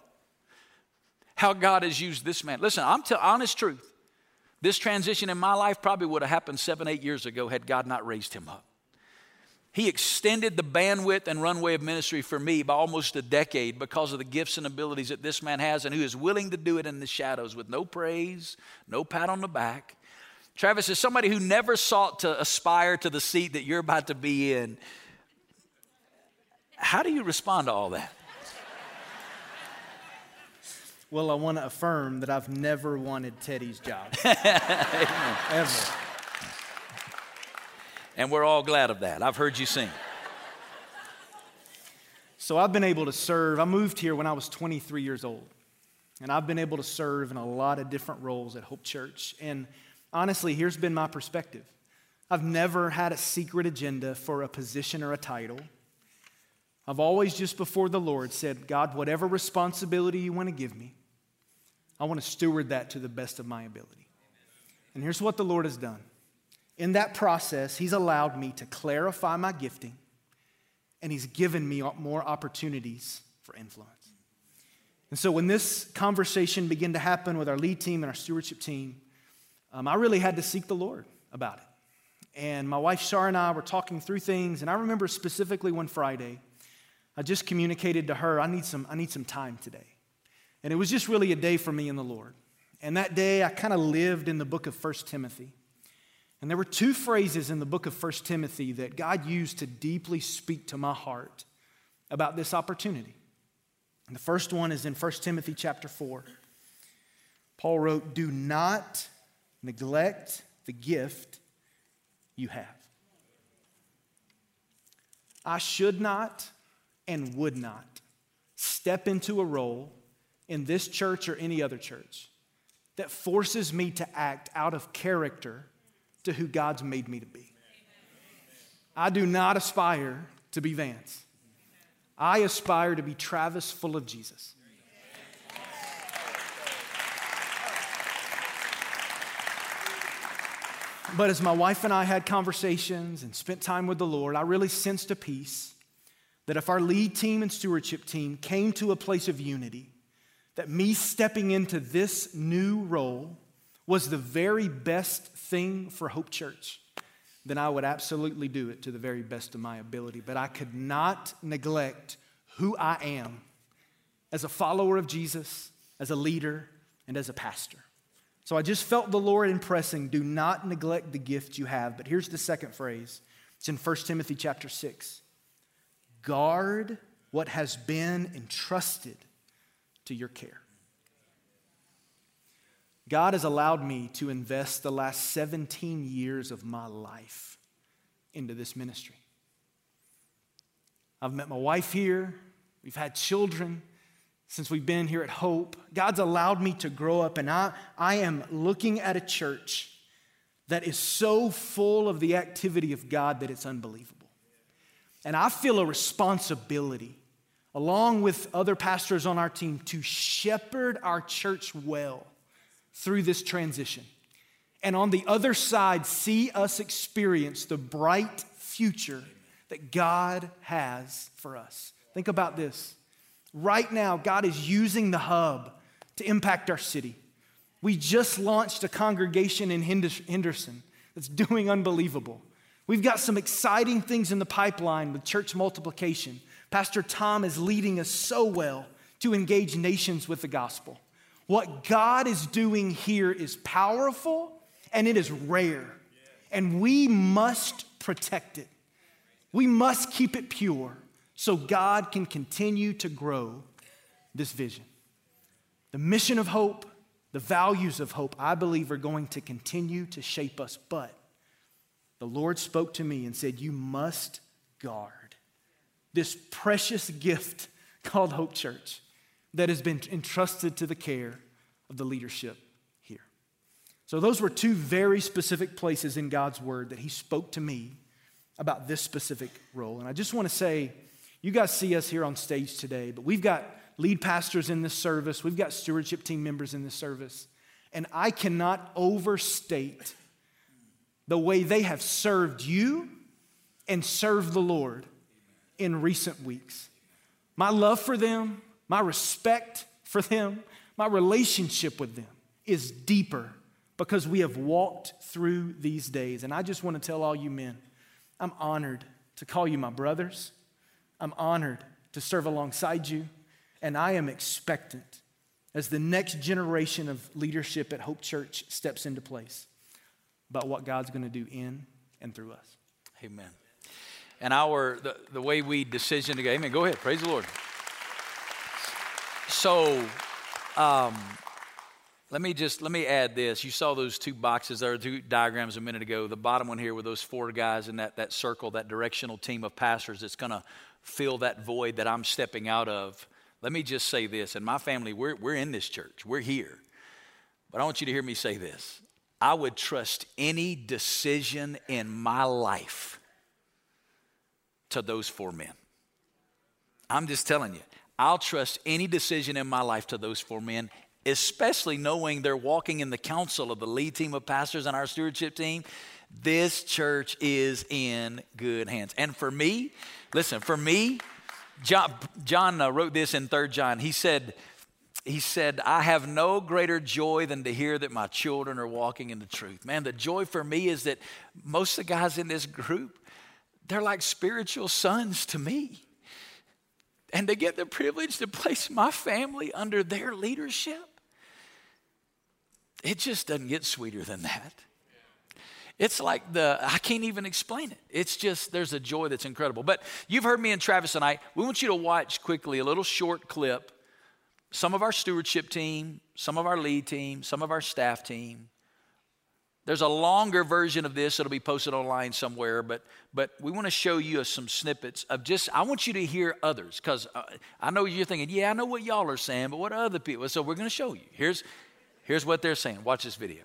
how God has used this man. Listen, I'm telling honest truth. This transition in my life probably would have happened seven, eight years ago had God not raised him up. He extended the bandwidth and runway of ministry for me by almost a decade because of the gifts and abilities that this man has and who is willing to do it in the shadows with no praise, no pat on the back. Travis is somebody who never sought to aspire to the seat that you're about to be in. How do you respond to all that? Well, I want to affirm that I've never wanted Teddy's job. Ever. And we're all glad of that. I've heard you sing. So I've been able to serve. I moved here when I was 23 years old. And I've been able to serve in a lot of different roles at Hope Church. And honestly, here's been my perspective I've never had a secret agenda for a position or a title. I've always just before the Lord said, God, whatever responsibility you want to give me, I want to steward that to the best of my ability. And here's what the Lord has done in that process, He's allowed me to clarify my gifting and He's given me more opportunities for influence. And so when this conversation began to happen with our lead team and our stewardship team, um, I really had to seek the Lord about it. And my wife Shara and I were talking through things, and I remember specifically one Friday, I just communicated to her, I need some, I need some time today. And it was just really a day for me and the Lord. And that day, I kind of lived in the book of 1 Timothy. And there were two phrases in the book of 1 Timothy that God used to deeply speak to my heart about this opportunity. And the first one is in 1 Timothy chapter 4. Paul wrote, Do not neglect the gift you have. I should not and would not step into a role in this church or any other church that forces me to act out of character to who God's made me to be. I do not aspire to be Vance. I aspire to be Travis full of Jesus. But as my wife and I had conversations and spent time with the Lord, I really sensed a peace that if our lead team and stewardship team came to a place of unity, that me stepping into this new role was the very best thing for Hope Church, then I would absolutely do it to the very best of my ability. But I could not neglect who I am as a follower of Jesus, as a leader, and as a pastor. So I just felt the Lord impressing do not neglect the gift you have. But here's the second phrase it's in 1 Timothy chapter 6. Guard what has been entrusted to your care. God has allowed me to invest the last 17 years of my life into this ministry. I've met my wife here, we've had children since we've been here at Hope. God's allowed me to grow up, and I, I am looking at a church that is so full of the activity of God that it's unbelievable. And I feel a responsibility, along with other pastors on our team, to shepherd our church well through this transition. And on the other side, see us experience the bright future that God has for us. Think about this. Right now, God is using the hub to impact our city. We just launched a congregation in Henderson that's doing unbelievable. We've got some exciting things in the pipeline with church multiplication. Pastor Tom is leading us so well to engage nations with the gospel. What God is doing here is powerful and it is rare, and we must protect it. We must keep it pure so God can continue to grow this vision. The mission of hope, the values of hope, I believe are going to continue to shape us. But the Lord spoke to me and said, You must guard this precious gift called Hope Church that has been entrusted to the care of the leadership here. So, those were two very specific places in God's Word that He spoke to me about this specific role. And I just want to say, you guys see us here on stage today, but we've got lead pastors in this service, we've got stewardship team members in this service, and I cannot overstate the way they have served you and served the Lord in recent weeks. My love for them, my respect for them, my relationship with them is deeper because we have walked through these days. And I just want to tell all you men, I'm honored to call you my brothers. I'm honored to serve alongside you, and I am expectant as the next generation of leadership at Hope Church steps into place about what God's going to do in and through us. Amen. And our the, the way we decision to go, amen. Go ahead, praise the Lord. So um, let me just let me add this. You saw those two boxes there, two diagrams a minute ago. The bottom one here with those four guys in that, that circle, that directional team of pastors that's gonna fill that void that I'm stepping out of. Let me just say this, and my family, we're, we're in this church, we're here. But I want you to hear me say this. I would trust any decision in my life to those four men. I'm just telling you, I'll trust any decision in my life to those four men especially knowing they're walking in the counsel of the lead team of pastors and our stewardship team, this church is in good hands. And for me, listen, for me, John, John uh, wrote this in 3 John. He said, he said, I have no greater joy than to hear that my children are walking in the truth. Man, the joy for me is that most of the guys in this group, they're like spiritual sons to me. And to get the privilege to place my family under their leadership, it just doesn't get sweeter than that. It's like the, I can't even explain it. It's just, there's a joy that's incredible. But you've heard me and Travis tonight. We want you to watch quickly a little short clip. Some of our stewardship team, some of our lead team, some of our staff team. There's a longer version of this that'll be posted online somewhere, but, but we want to show you some snippets of just, I want you to hear others, because uh, I know you're thinking, yeah, I know what y'all are saying, but what other people? So we're going to show you. Here's, Here's what they're saying. Watch this video.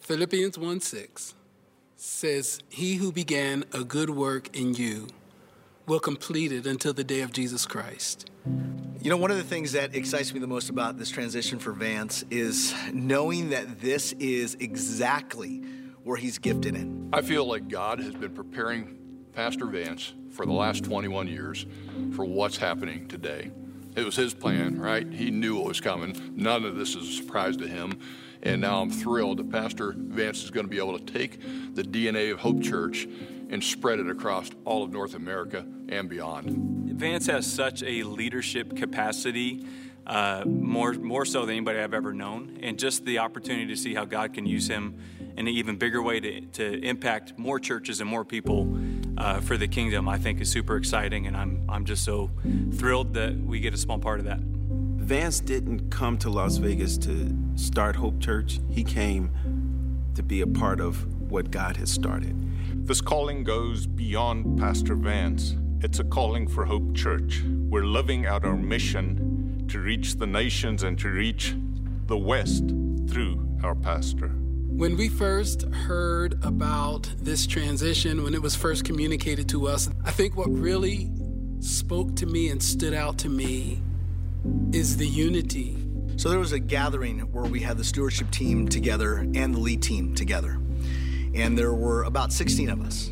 Philippians 1 6 says, He who began a good work in you will complete it until the day of Jesus Christ. You know, one of the things that excites me the most about this transition for Vance is knowing that this is exactly where he's gifted in. I feel like God has been preparing Pastor Vance for the last 21 years for what's happening today. It was his plan, right? He knew what was coming. None of this is a surprise to him. And now I'm thrilled that Pastor Vance is going to be able to take the DNA of Hope Church and spread it across all of North America and beyond. Vance has such a leadership capacity, uh, more, more so than anybody I've ever known. And just the opportunity to see how God can use him in an even bigger way to, to impact more churches and more people uh, for the kingdom, I think is super exciting. And I'm, I'm just so thrilled that we get a small part of that. Vance didn't come to Las Vegas to start Hope Church, he came to be a part of what God has started. This calling goes beyond Pastor Vance. It's a calling for Hope Church. We're living out our mission to reach the nations and to reach the West through our pastor. When we first heard about this transition, when it was first communicated to us, I think what really spoke to me and stood out to me is the unity. So there was a gathering where we had the stewardship team together and the lead team together. And there were about 16 of us.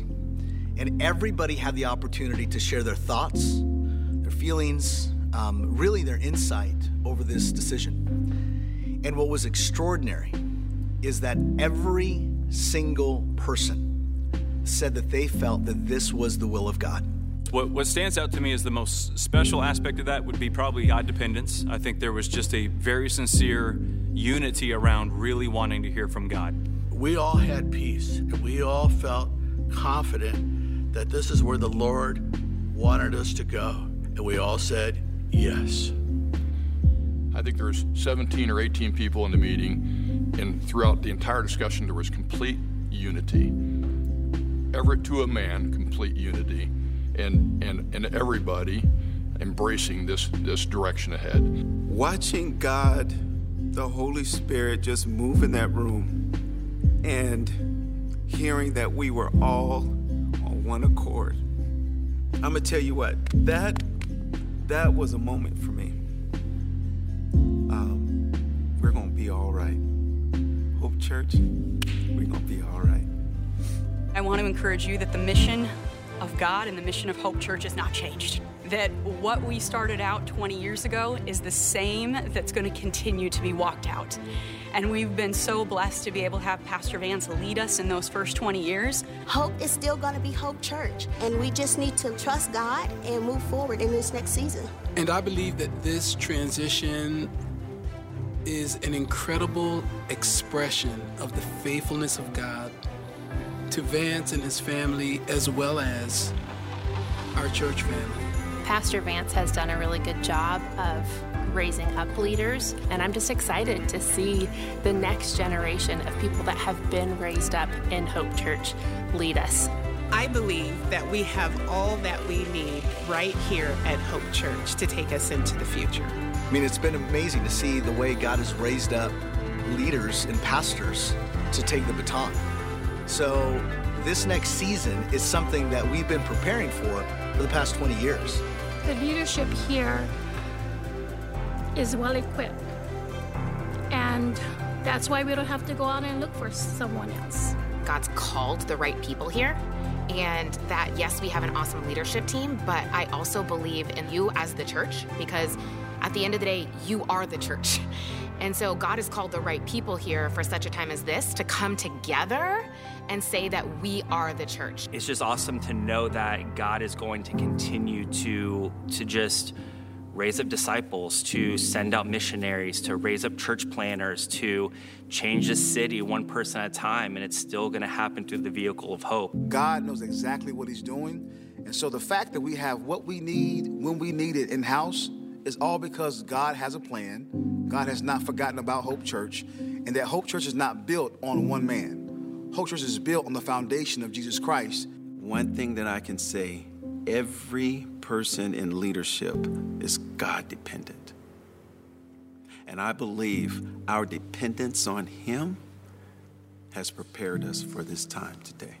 And everybody had the opportunity to share their thoughts, their feelings, um, really their insight over this decision. And what was extraordinary is that every single person said that they felt that this was the will of God. What, what stands out to me as the most special aspect of that would be probably God dependence. I think there was just a very sincere unity around really wanting to hear from God. We all had peace, and we all felt confident that this is where the Lord wanted us to go. And we all said, yes. I think there was 17 or 18 people in the meeting, and throughout the entire discussion, there was complete unity. Everett to a man, complete unity, and, and, and everybody embracing this, this direction ahead. Watching God, the Holy Spirit, just move in that room and hearing that we were all on one accord. I'm gonna tell you what, that that was a moment for me. Um, we're gonna be all right. Hope Church, we're gonna be all right. I want to encourage you that the mission of God and the mission of Hope Church has not changed. That what we started out 20 years ago is the same that's going to continue to be walked out. And we've been so blessed to be able to have Pastor Vance lead us in those first 20 years. Hope is still going to be Hope Church, and we just need to trust God and move forward in this next season. And I believe that this transition is an incredible expression of the faithfulness of God to Vance and his family, as well as our church family. Pastor Vance has done a really good job of raising up leaders, and I'm just excited to see the next generation of people that have been raised up in Hope Church lead us. I believe that we have all that we need right here at Hope Church to take us into the future. I mean, it's been amazing to see the way God has raised up leaders and pastors to take the baton. So, this next season is something that we've been preparing for for the past 20 years. The leadership here is well equipped. And that's why we don't have to go out and look for someone else. God's called the right people here. And that, yes, we have an awesome leadership team, but I also believe in you as the church because at the end of the day, you are the church. And so God has called the right people here for such a time as this to come together and say that we are the church. It's just awesome to know that God is going to continue to to just raise up disciples, to send out missionaries, to raise up church planners, to change the city one person at a time, and it's still going to happen through the vehicle of hope. God knows exactly what He's doing. And so the fact that we have what we need when we need it in house is all because God has a plan. God has not forgotten about Hope Church, and that Hope Church is not built on one man. Hope Church is built on the foundation of Jesus Christ. One thing that I can say every person in leadership is God dependent. And I believe our dependence on Him has prepared us for this time today.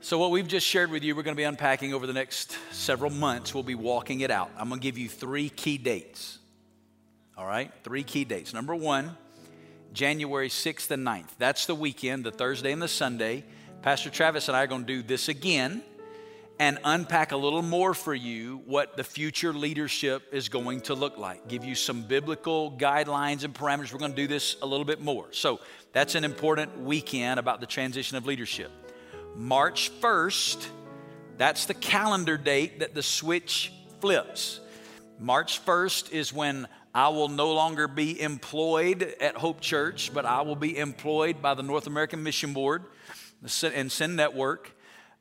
So, what we've just shared with you, we're going to be unpacking over the next several months. We'll be walking it out. I'm going to give you three key dates. All right? Three key dates. Number one, January 6th and 9th. That's the weekend, the Thursday and the Sunday. Pastor Travis and I are going to do this again and unpack a little more for you what the future leadership is going to look like. Give you some biblical guidelines and parameters. We're going to do this a little bit more. So, that's an important weekend about the transition of leadership. March 1st, that's the calendar date that the switch flips. March 1st is when I will no longer be employed at Hope Church, but I will be employed by the North American Mission Board and Send Network.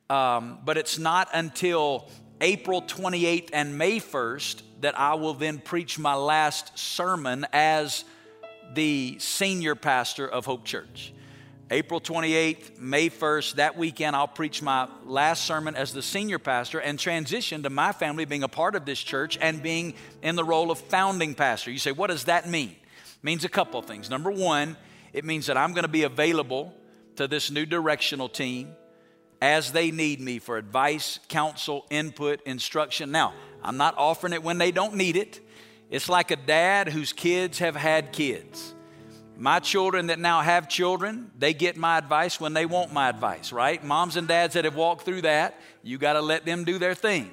Um, but it's not until April 28th and May 1st that I will then preach my last sermon as the senior pastor of Hope Church. April 28th, May 1st, that weekend, I'll preach my last sermon as the senior pastor and transition to my family being a part of this church and being in the role of founding pastor. You say, what does that mean? It means a couple of things. Number one, it means that I'm going to be available to this new directional team as they need me for advice, counsel, input, instruction. Now, I'm not offering it when they don't need it. It's like a dad whose kids have had kids. My children that now have children, they get my advice when they want my advice, right? Moms and dads that have walked through that, you got to let them do their thing.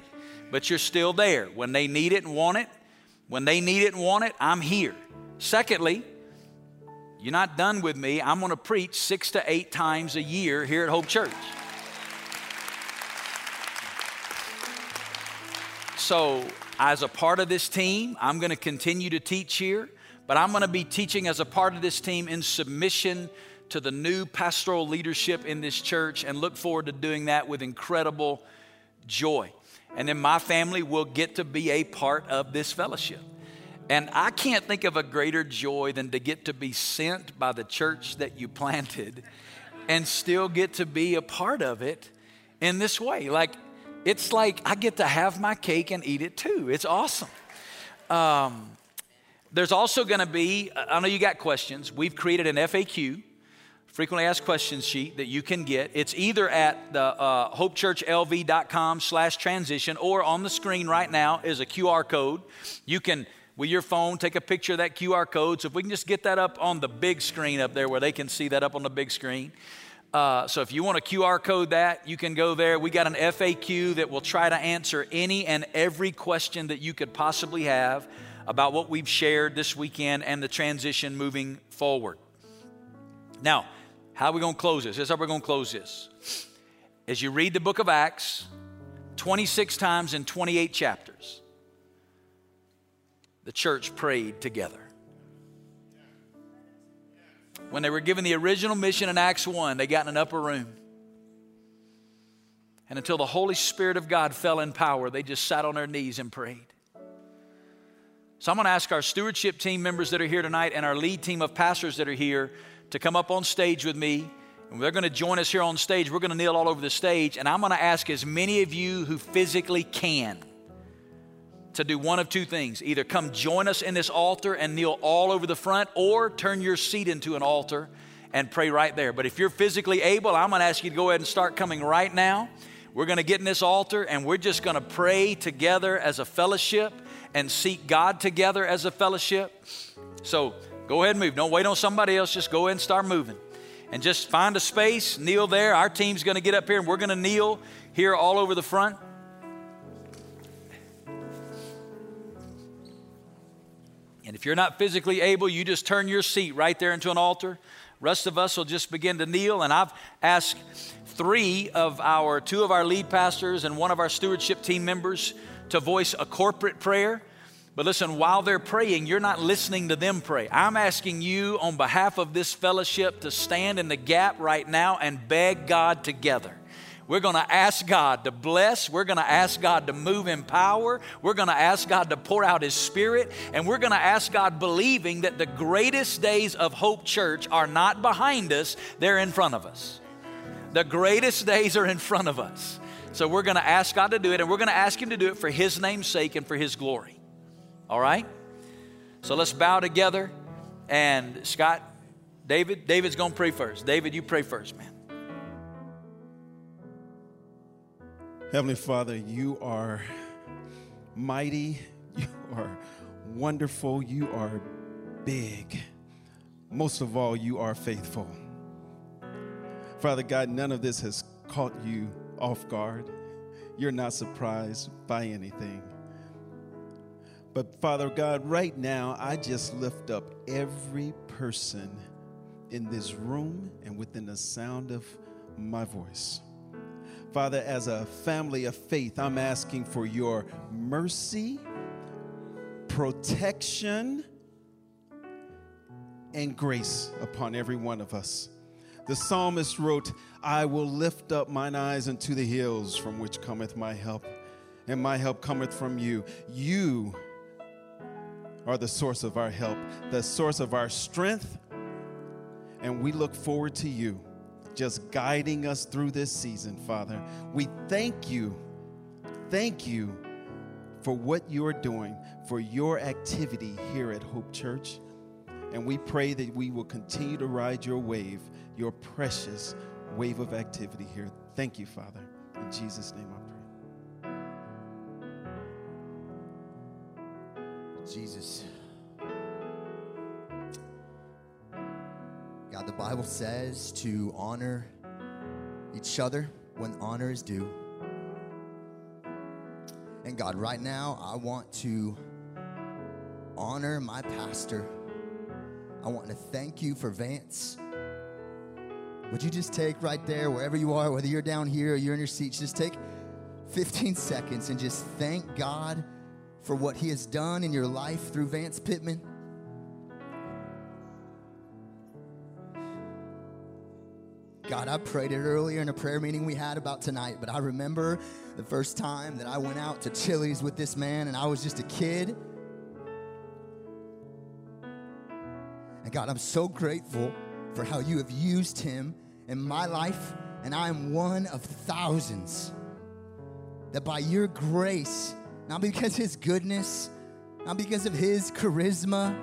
But you're still there. When they need it and want it, when they need it and want it, I'm here. Secondly, you're not done with me. I'm going to preach six to eight times a year here at Hope Church. So, as a part of this team, I'm going to continue to teach here. But I'm going to be teaching as a part of this team in submission to the new pastoral leadership in this church and look forward to doing that with incredible joy. And then my family will get to be a part of this fellowship. And I can't think of a greater joy than to get to be sent by the church that you planted and still get to be a part of it in this way. Like, it's like I get to have my cake and eat it too. It's awesome. Um, there's also going to be, I know you got questions. We've created an FAQ, frequently asked questions sheet that you can get. It's either at the uh, hopechurchlv.com slash transition or on the screen right now is a QR code. You can, with your phone, take a picture of that QR code. So if we can just get that up on the big screen up there where they can see that up on the big screen. Uh, so if you want to QR code that, you can go there. We got an FAQ that will try to answer any and every question that you could possibly have about what we've shared this weekend and the transition moving forward. Now, how are we going to close this? Here's how we're going to close this. As you read the book of Acts, 26 times in 28 chapters, the church prayed together. When they were given the original mission in Acts 1, they got in an upper room. And until the Holy Spirit of God fell in power, they just sat on their knees and prayed. So I'm going to ask our stewardship team members that are here tonight and our lead team of pastors that are here to come up on stage with me. And they're going to join us here on stage. We're going to kneel all over the stage. And I'm going to ask as many of you who physically can to do one of two things either come join us in this altar and kneel all over the front, or turn your seat into an altar and pray right there. But if you're physically able, I'm going to ask you to go ahead and start coming right now. we're going to get in this altar and we're just going to pray together as a fellowship and seek God together as a fellowship. So go ahead and move. Don't wait on somebody else. Just go ahead and start moving. And just find a space, kneel there. Our team's going to get up here and we're going to kneel here all over the front. And if you're not physically able, you just turn your seat right there into an altar. Rest of us will just begin to kneel. And I've asked three of our, two of our lead pastors and one of our stewardship team members to voice a corporate prayer. But listen, while they're praying, you're not listening to them pray. I'm asking you on behalf of this fellowship to stand in the gap right now and beg God together. We're going to ask God to bless. We're going to ask God to move in power. We're going to ask God to pour out His Spirit. And we're going to ask God, believing that the greatest days of Hope Church are not behind us, they're in front of us. The greatest days are in front of us. So we're going to ask God to do it, and we're going to ask Him to do it for His name's sake and for His glory. All right? So let's bow together. And Scott, David, David's going to pray first. David, you pray first, man. Heavenly Father, you are mighty, you are wonderful, you are big. Most of all, you are faithful. Father God, none of this has caught you off guard. You're not surprised by anything. But Father God, right now, I just lift up every person in this room and within the sound of my voice. Father, as a family of faith, I'm asking for your mercy, protection, and grace upon every one of us. The psalmist wrote, I will lift up mine eyes unto the hills from which cometh my help, and my help cometh from you. You are the source of our help, the source of our strength, and we look forward to you just guiding us through this season, Father. We thank you. Thank you for what you're doing, for your activity here at Hope Church. And we pray that we will continue to ride your wave, your precious wave of activity here. Thank you, Father. In Jesus' name I pray. Jesus. God, the Bible says to honor each other when honor is due. And God, right now, I want to honor my pastor. I want to thank you for Vance. Would you just take right there, wherever you are, whether you're down here or you're in your seats, just take 15 seconds and just thank God for what He has done in your life through Vance Pitman. God, I prayed it earlier in a prayer meeting we had about tonight, but I remember the first time that I went out to Chili's with this man and I was just a kid. And God, I'm so grateful for how you have used him in my life, and I am one of thousands that by your grace, not because his goodness, not because of his charisma,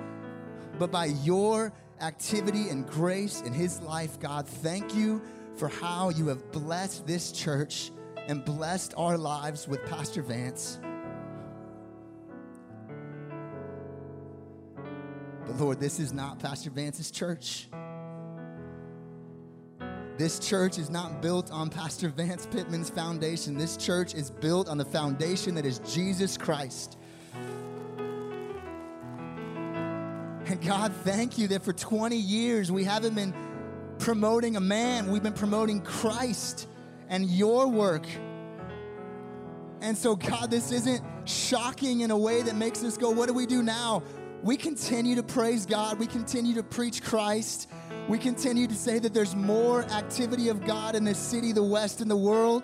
but by your activity and grace in his life. God, thank you for how you have blessed this church and blessed our lives with Pastor Vance. But Lord, this is not Pastor Vance's church. This church is not built on Pastor Vance Pitman's foundation. This church is built on the foundation that is Jesus Christ. And God, thank you that for 20 years we haven't been promoting a man, we've been promoting Christ and your work. And so, God, this isn't shocking in a way that makes us go, What do we do now? We continue to praise God, we continue to preach Christ. We continue to say that there's more activity of God in this city, the West, and the world.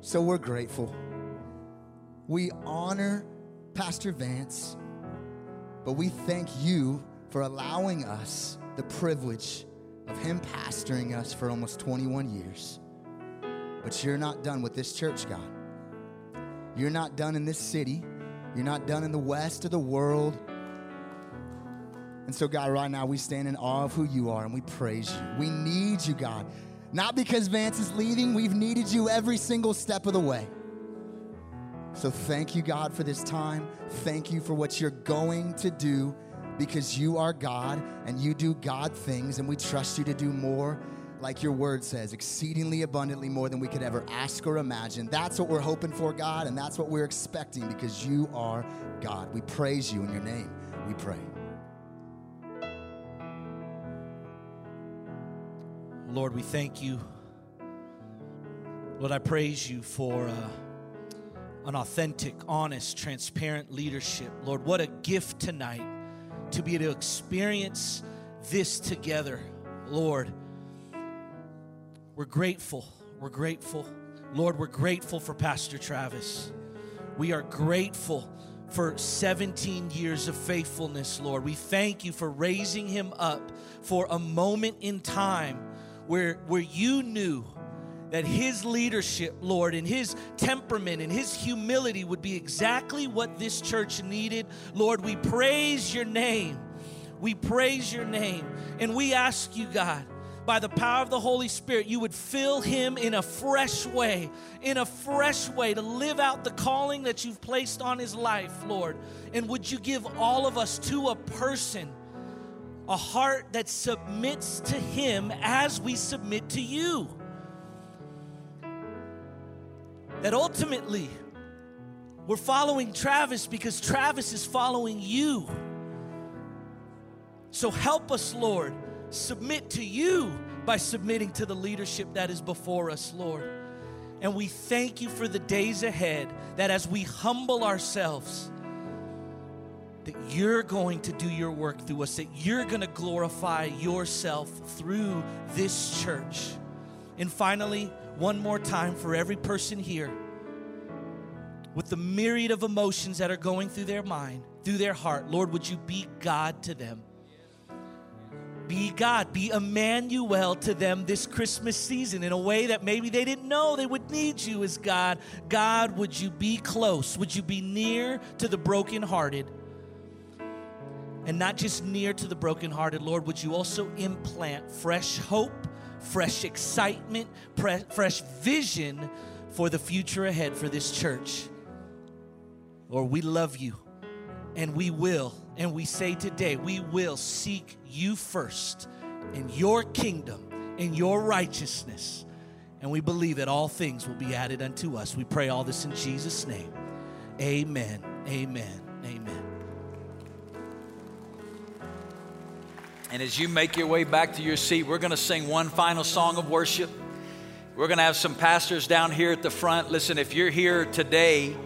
So we're grateful. We honor Pastor Vance. But we thank you for allowing us the privilege of Him pastoring us for almost 21 years. But you're not done with this church, God. You're not done in this city. You're not done in the West of the world. And so, God, right now we stand in awe of who you are and we praise you. We need you, God. Not because Vance is leaving, we've needed you every single step of the way. So thank you, God, for this time. Thank you for what you're going to do because you are God and you do God things, and we trust you to do more, like your word says, exceedingly abundantly more than we could ever ask or imagine. That's what we're hoping for, God, and that's what we're expecting because you are God. We praise you in your name. We pray. Lord, we thank you. Lord, I praise you for uh, an authentic, honest, transparent leadership. Lord, what a gift tonight to be able to experience this together. Lord, we're grateful. We're grateful. Lord, we're grateful for Pastor Travis. We are grateful for 17 years of faithfulness, Lord. We thank you for raising him up for a moment in time where, where you knew that his leadership, Lord, and his temperament and his humility would be exactly what this church needed. Lord, we praise your name. We praise your name. And we ask you, God, by the power of the Holy Spirit, you would fill him in a fresh way, in a fresh way to live out the calling that you've placed on his life, Lord. And would you give all of us to a person? A heart that submits to Him as we submit to you. That ultimately, we're following Travis because Travis is following you. So help us, Lord, submit to you by submitting to the leadership that is before us, Lord. And we thank you for the days ahead that as we humble ourselves, that you're going to do your work through us, that you're going to glorify yourself through this church. And finally, one more time for every person here with the myriad of emotions that are going through their mind, through their heart, Lord, would you be God to them? Be God, be Emmanuel to them this Christmas season in a way that maybe they didn't know they would need you as God. God, would you be close? Would you be near to the brokenhearted? And not just near to the brokenhearted, Lord, would you also implant fresh hope, fresh excitement, pre- fresh vision for the future ahead for this church? Lord, we love you and we will, and we say today, we will seek you first in your kingdom, in your righteousness. And we believe that all things will be added unto us. We pray all this in Jesus' name. Amen. Amen. Amen. And as you make your way back to your seat, we're going to sing one final song of worship. We're going to have some pastors down here at the front. Listen, if you're here today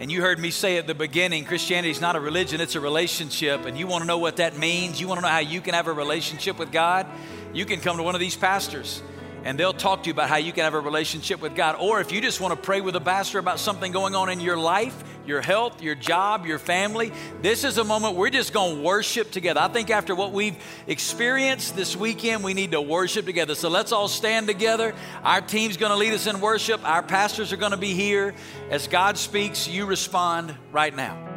and you heard me say at the beginning, Christianity is not a religion, it's a relationship, and you want to know what that means, you want to know how you can have a relationship with God, you can come to one of these pastors and they'll talk to you about how you can have a relationship with God. Or if you just want to pray with a pastor about something going on in your life, your health, your job, your family, this is a moment we're just going to worship together. I think after what we've experienced this weekend, we need to worship together. So let's all stand together. Our team's going to lead us in worship, our pastors are going to be here. As God speaks, you respond right now.